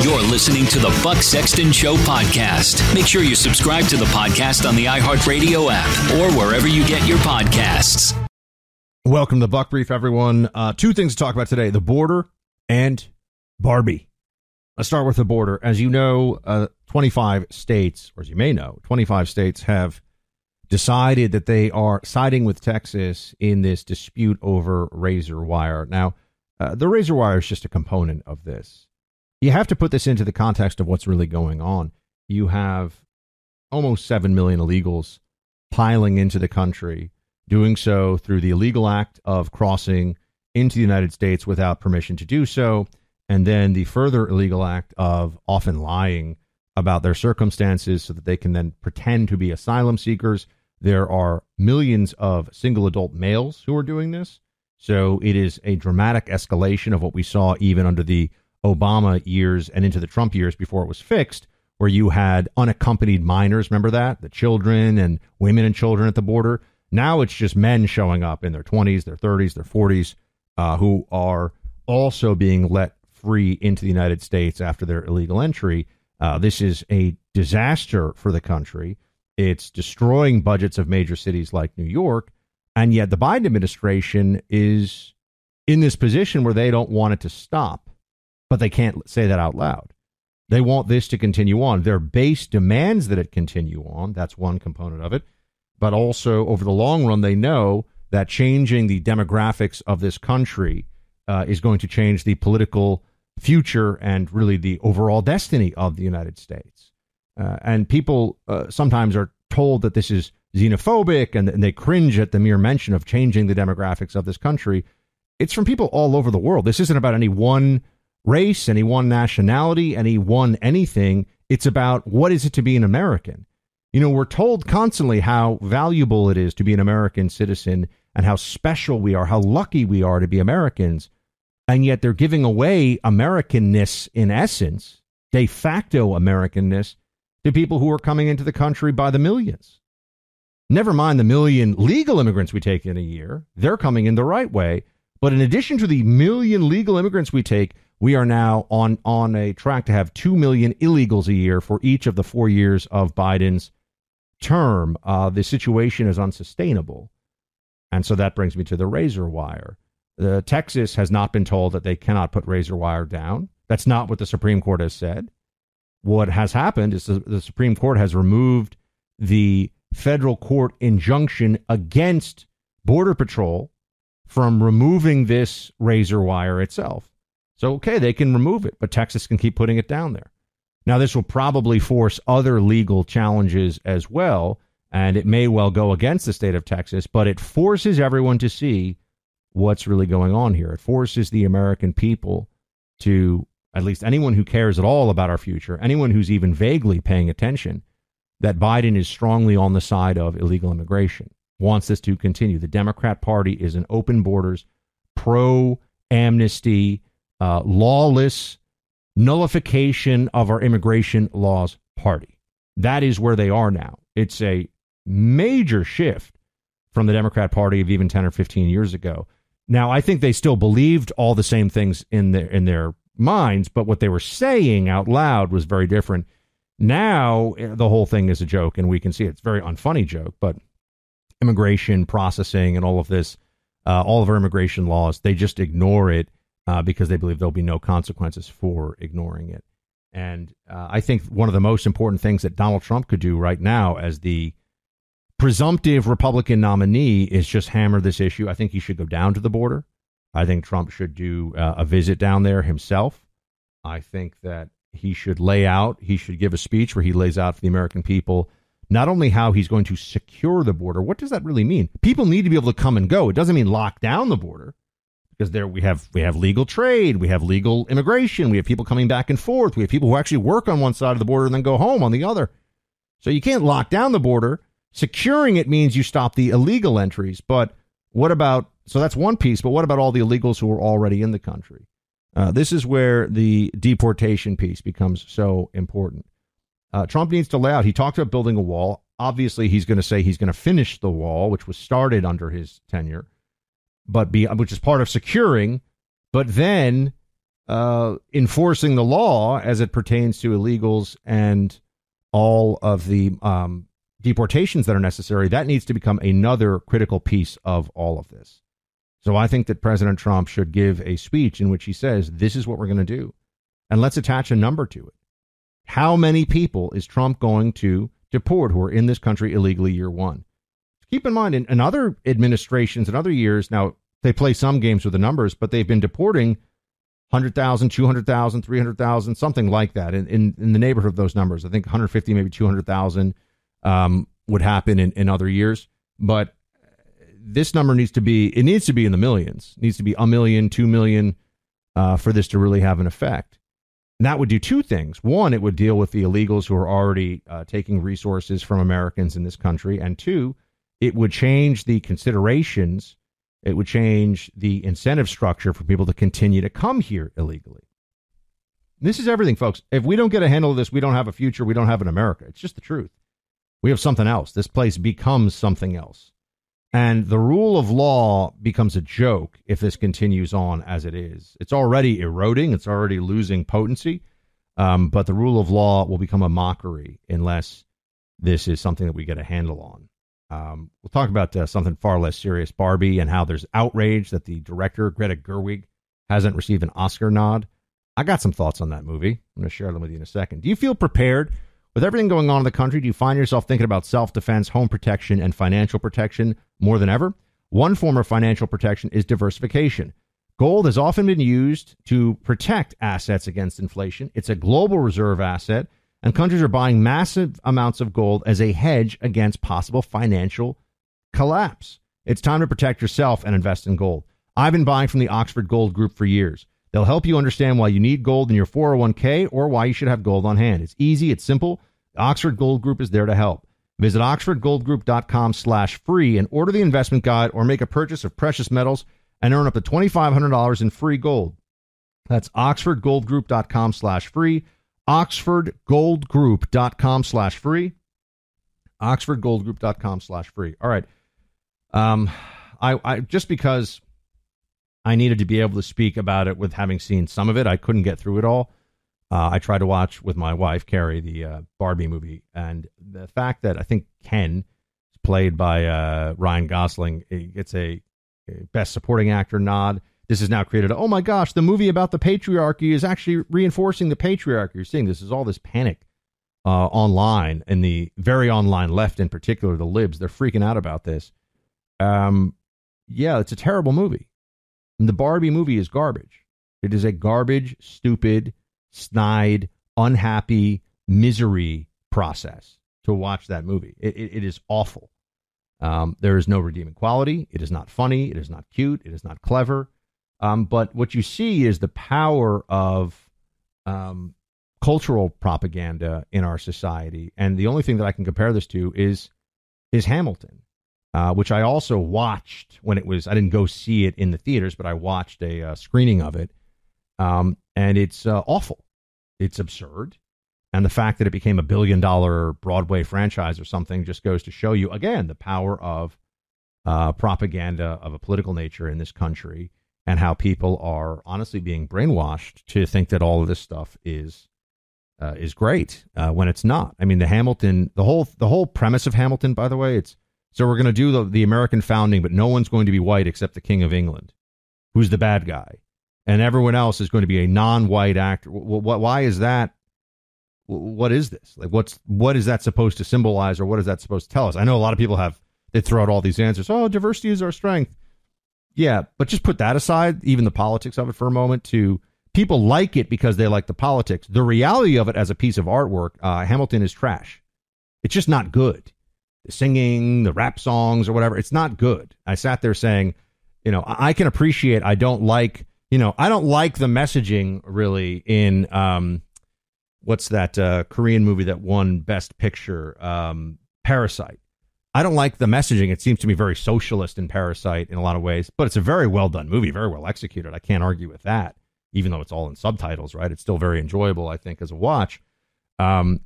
You're listening to the Buck Sexton Show podcast. Make sure you subscribe to the podcast on the iHeartRadio app or wherever you get your podcasts. Welcome to Buck Brief, everyone. Uh, two things to talk about today the border and Barbie. Let's start with the border. As you know, uh, 25 states, or as you may know, 25 states have decided that they are siding with Texas in this dispute over razor wire. Now, uh, the razor wire is just a component of this you have to put this into the context of what's really going on. You have almost 7 million illegals piling into the country, doing so through the illegal act of crossing into the United States without permission to do so, and then the further illegal act of often lying about their circumstances so that they can then pretend to be asylum seekers. There are millions of single adult males who are doing this. So it is a dramatic escalation of what we saw even under the Obama years and into the Trump years before it was fixed, where you had unaccompanied minors. Remember that? The children and women and children at the border. Now it's just men showing up in their 20s, their 30s, their 40s, uh, who are also being let free into the United States after their illegal entry. Uh, this is a disaster for the country. It's destroying budgets of major cities like New York. And yet the Biden administration is in this position where they don't want it to stop but they can't say that out loud. They want this to continue on. Their base demands that it continue on. That's one component of it. But also, over the long run, they know that changing the demographics of this country uh, is going to change the political future and really the overall destiny of the United States. Uh, and people uh, sometimes are told that this is xenophobic and, and they cringe at the mere mention of changing the demographics of this country. It's from people all over the world. This isn't about any one race, any one nationality, any one anything. It's about what is it to be an American. You know, we're told constantly how valuable it is to be an American citizen and how special we are, how lucky we are to be Americans. And yet they're giving away Americanness in essence, de facto Americanness, to people who are coming into the country by the millions. Never mind the million legal immigrants we take in a year. They're coming in the right way. But in addition to the million legal immigrants we take, we are now on on a track to have two million illegals a year for each of the four years of Biden's term. Uh, the situation is unsustainable, and so that brings me to the razor wire. The Texas has not been told that they cannot put razor wire down. That's not what the Supreme Court has said. What has happened is the, the Supreme Court has removed the federal court injunction against Border Patrol from removing this razor wire itself. So, okay, they can remove it, but Texas can keep putting it down there. Now, this will probably force other legal challenges as well, and it may well go against the state of Texas, but it forces everyone to see what's really going on here. It forces the American people to, at least anyone who cares at all about our future, anyone who's even vaguely paying attention, that Biden is strongly on the side of illegal immigration, wants this to continue. The Democrat Party is an open borders, pro amnesty, uh, lawless nullification of our immigration laws party. That is where they are now. It's a major shift from the Democrat Party of even 10 or 15 years ago. Now, I think they still believed all the same things in their in their minds, but what they were saying out loud was very different. Now, eh, the whole thing is a joke, and we can see it. it's a very unfunny joke, but immigration processing and all of this, uh, all of our immigration laws, they just ignore it uh, because they believe there'll be no consequences for ignoring it. And uh, I think one of the most important things that Donald Trump could do right now, as the presumptive Republican nominee, is just hammer this issue. I think he should go down to the border. I think Trump should do uh, a visit down there himself. I think that he should lay out, he should give a speech where he lays out for the American people not only how he's going to secure the border. What does that really mean? People need to be able to come and go. It doesn't mean lock down the border because there we have we have legal trade, we have legal immigration, we have people coming back and forth, we have people who actually work on one side of the border and then go home on the other. So you can't lock down the border. Securing it means you stop the illegal entries, but what about so that's one piece, but what about all the illegals who are already in the country? Uh, this is where the deportation piece becomes so important. Uh, Trump needs to lay out. He talked about building a wall. Obviously, he's going to say he's going to finish the wall, which was started under his tenure, but be which is part of securing, but then uh, enforcing the law as it pertains to illegals and all of the um, deportations that are necessary. That needs to become another critical piece of all of this. So I think that President Trump should give a speech in which he says, this is what we're going to do. And let's attach a number to it. How many people is Trump going to deport who are in this country illegally year one? Keep in mind, in, in other administrations and other years, now they play some games with the numbers, but they've been deporting 100,000, 200,000, 300,000, something like that in, in, in the neighborhood of those numbers. I think 150, maybe 200,000 um, would happen in, in other years. But this number needs to be it needs to be in the millions. It needs to be a million, two million uh, for this to really have an effect. And that would do two things. One, it would deal with the illegals who are already uh, taking resources from Americans in this country, and two, it would change the considerations. It would change the incentive structure for people to continue to come here illegally. This is everything, folks. If we don't get a handle of this, we don't have a future. We don't have an America. It's just the truth. We have something else. This place becomes something else. And the rule of law becomes a joke if this continues on as it is. It's already eroding, it's already losing potency. Um, but the rule of law will become a mockery unless this is something that we get a handle on. Um, we'll talk about uh, something far less serious Barbie and how there's outrage that the director, Greta Gerwig, hasn't received an Oscar nod. I got some thoughts on that movie. I'm going to share them with you in a second. Do you feel prepared with everything going on in the country, do you find yourself thinking about self defense, home protection, and financial protection more than ever? One form of financial protection is diversification. Gold has often been used to protect assets against inflation. It's a global reserve asset, and countries are buying massive amounts of gold as a hedge against possible financial collapse. It's time to protect yourself and invest in gold. I've been buying from the Oxford Gold Group for years. They'll help you understand why you need gold in your 401k or why you should have gold on hand. It's easy, it's simple, The Oxford Gold Group is there to help. Visit oxfordgoldgroup.com slash free and order the investment guide or make a purchase of precious metals and earn up to $2,500 in free gold. That's oxfordgoldgroup.com slash free. oxfordgoldgroup.com slash free. oxfordgoldgroup.com slash free. All right. Um, I, I just because I needed to be able to speak about it with having seen some of it. I couldn't get through it all. Uh, I tried to watch with my wife Carrie the uh, Barbie movie, and the fact that I think Ken is played by uh, Ryan Gosling gets a Best Supporting Actor nod. This has now created. Oh my gosh, the movie about the patriarchy is actually reinforcing the patriarchy. You're seeing this is all this panic uh, online and the very online left in particular, the libs. They're freaking out about this. Um, yeah, it's a terrible movie. And the Barbie movie is garbage. It is a garbage, stupid, snide, unhappy misery process to watch that movie. It, it, it is awful. Um, there is no redeeming quality. It is not funny. It is not cute. It is not clever. Um, but what you see is the power of um, cultural propaganda in our society. And the only thing that I can compare this to is is Hamilton, uh, which I also watched when it was. I didn't go see it in the theaters, but I watched a uh, screening of it, um, and it's uh, awful. It's absurd, and the fact that it became a billion dollar Broadway franchise or something just goes to show you again the power of uh, propaganda of a political nature in this country and how people are honestly being brainwashed to think that all of this stuff is uh, is great uh, when it's not. I mean, the Hamilton, the whole the whole premise of Hamilton, by the way, it's so we're going to do the, the American founding, but no one's going to be white except the King of England, who's the bad guy, and everyone else is going to be a non-white actor. W- w- why is that? What is this? Like, what's what is that supposed to symbolize, or what is that supposed to tell us? I know a lot of people have they throw out all these answers. Oh, diversity is our strength. Yeah, but just put that aside, even the politics of it for a moment. To people like it because they like the politics. The reality of it as a piece of artwork, uh, Hamilton is trash. It's just not good. The singing, the rap songs, or whatever, it's not good. I sat there saying, you know, I can appreciate. I don't like, you know, I don't like the messaging really in um, what's that uh, Korean movie that won Best Picture, um, Parasite. I don't like the messaging. It seems to me very socialist in Parasite in a lot of ways, but it's a very well done movie, very well executed. I can't argue with that, even though it's all in subtitles, right? It's still very enjoyable, I think, as a watch. Um,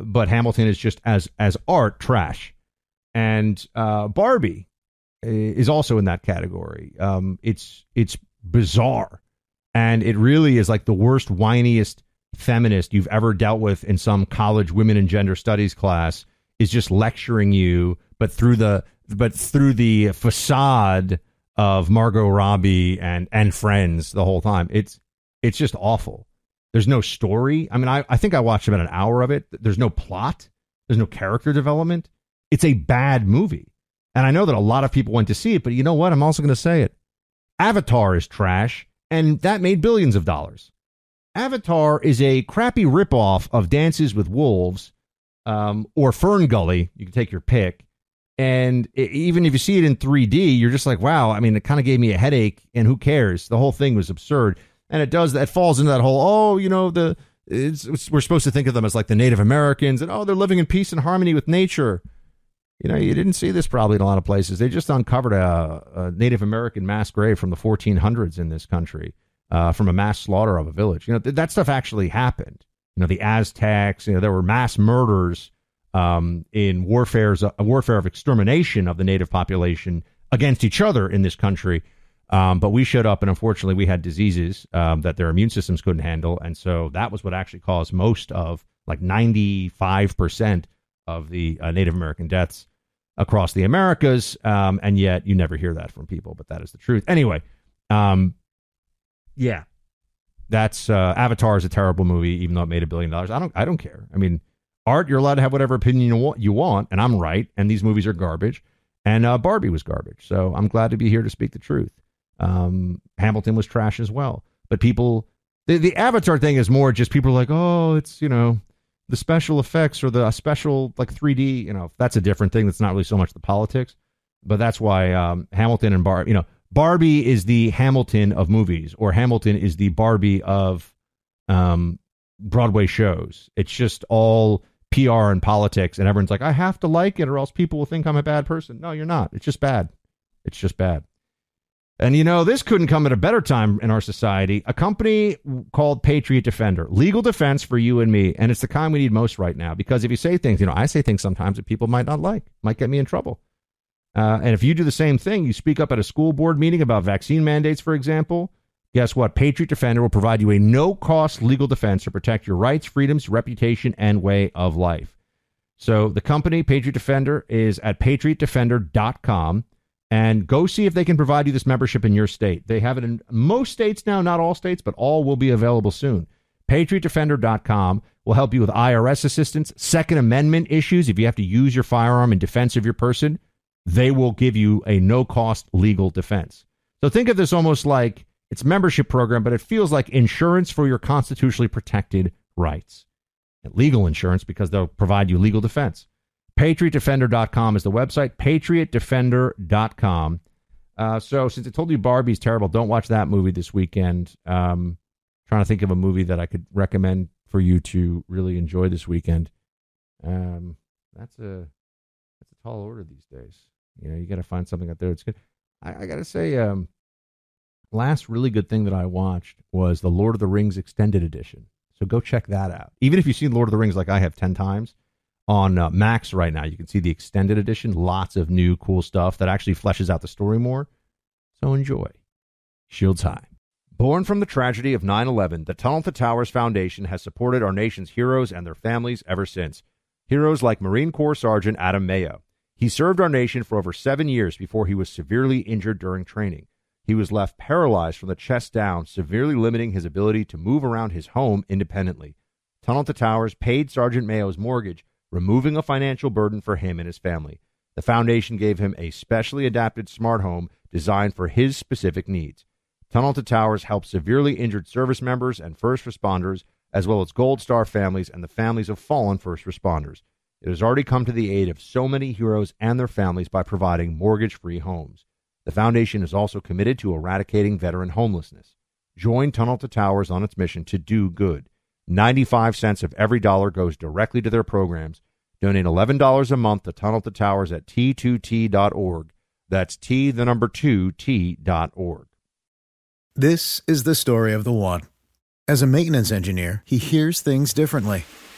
but Hamilton is just as as art trash, and uh, Barbie is also in that category. Um, it's it's bizarre, and it really is like the worst, whiniest feminist you've ever dealt with in some college women and gender studies class is just lecturing you but through the but through the facade of Margot Robbie and and friends the whole time. It's it's just awful. There's no story. I mean, I, I think I watched about an hour of it. There's no plot. There's no character development. It's a bad movie. And I know that a lot of people went to see it, but you know what? I'm also going to say it. Avatar is trash, and that made billions of dollars. Avatar is a crappy ripoff of Dances with Wolves um, or Fern Gully. You can take your pick. And it, even if you see it in 3D, you're just like, wow. I mean, it kind of gave me a headache. And who cares? The whole thing was absurd. And it does that. Falls into that whole, oh, you know, the we're supposed to think of them as like the Native Americans, and oh, they're living in peace and harmony with nature. You know, you didn't see this probably in a lot of places. They just uncovered a, a Native American mass grave from the 1400s in this country, uh, from a mass slaughter of a village. You know, th- that stuff actually happened. You know, the Aztecs. You know, there were mass murders um, in warfare's a warfare of extermination of the native population against each other in this country. Um, but we showed up, and unfortunately, we had diseases um, that their immune systems couldn't handle, and so that was what actually caused most of, like, ninety-five percent of the uh, Native American deaths across the Americas. Um, and yet, you never hear that from people, but that is the truth. Anyway, um, yeah, that's uh, Avatar is a terrible movie, even though it made a billion dollars. I don't, I don't care. I mean, art, you're allowed to have whatever opinion you want, you want, and I'm right. And these movies are garbage. And uh, Barbie was garbage. So I'm glad to be here to speak the truth. Um, Hamilton was trash as well. But people, the, the Avatar thing is more just people are like, oh, it's, you know, the special effects or the special like 3D, you know, that's a different thing. That's not really so much the politics. But that's why um, Hamilton and Barbie, you know, Barbie is the Hamilton of movies, or Hamilton is the Barbie of um, Broadway shows. It's just all PR and politics, and everyone's like, I have to like it, or else people will think I'm a bad person. No, you're not. It's just bad. It's just bad. And you know, this couldn't come at a better time in our society. A company called Patriot Defender, legal defense for you and me. And it's the kind we need most right now because if you say things, you know, I say things sometimes that people might not like, might get me in trouble. Uh, and if you do the same thing, you speak up at a school board meeting about vaccine mandates, for example, guess what? Patriot Defender will provide you a no cost legal defense to protect your rights, freedoms, reputation, and way of life. So the company, Patriot Defender, is at patriotdefender.com and go see if they can provide you this membership in your state. They have it in most states now, not all states, but all will be available soon. PatriotDefender.com will help you with IRS assistance, Second Amendment issues. If you have to use your firearm in defense of your person, they will give you a no cost legal defense. So think of this almost like it's a membership program, but it feels like insurance for your constitutionally protected rights. Legal insurance because they'll provide you legal defense. PatriotDefender.com is the website. PatriotDefender.com. Uh, so since I told you Barbie's terrible, don't watch that movie this weekend. Um, trying to think of a movie that I could recommend for you to really enjoy this weekend. Um, that's a that's a tall order these days. You know, you got to find something out there that's good. I, I got to say, um, last really good thing that I watched was the Lord of the Rings extended edition. So go check that out. Even if you've seen Lord of the Rings like I have ten times on uh, Max right now, you can see the extended edition. Lots of new cool stuff that actually fleshes out the story more. So enjoy. Shields high. Born from the tragedy of 9 11, the Tunnel to Towers Foundation has supported our nation's heroes and their families ever since. Heroes like Marine Corps Sergeant Adam Mayo. He served our nation for over seven years before he was severely injured during training. He was left paralyzed from the chest down, severely limiting his ability to move around his home independently. Tunnel to Towers paid Sergeant Mayo's mortgage, removing a financial burden for him and his family. The foundation gave him a specially adapted smart home designed for his specific needs. Tunnel to Towers helps severely injured service members and first responders, as well as Gold Star families and the families of fallen first responders. It has already come to the aid of so many heroes and their families by providing mortgage free homes. The foundation is also committed to eradicating veteran homelessness. Join Tunnel to Towers on its mission to do good. 95 cents of every dollar goes directly to their programs. Donate $11 a month to Tunnel to Towers at t2t.org. That's T, the number 2, T.org. This is the story of the one. As a maintenance engineer, he hears things differently.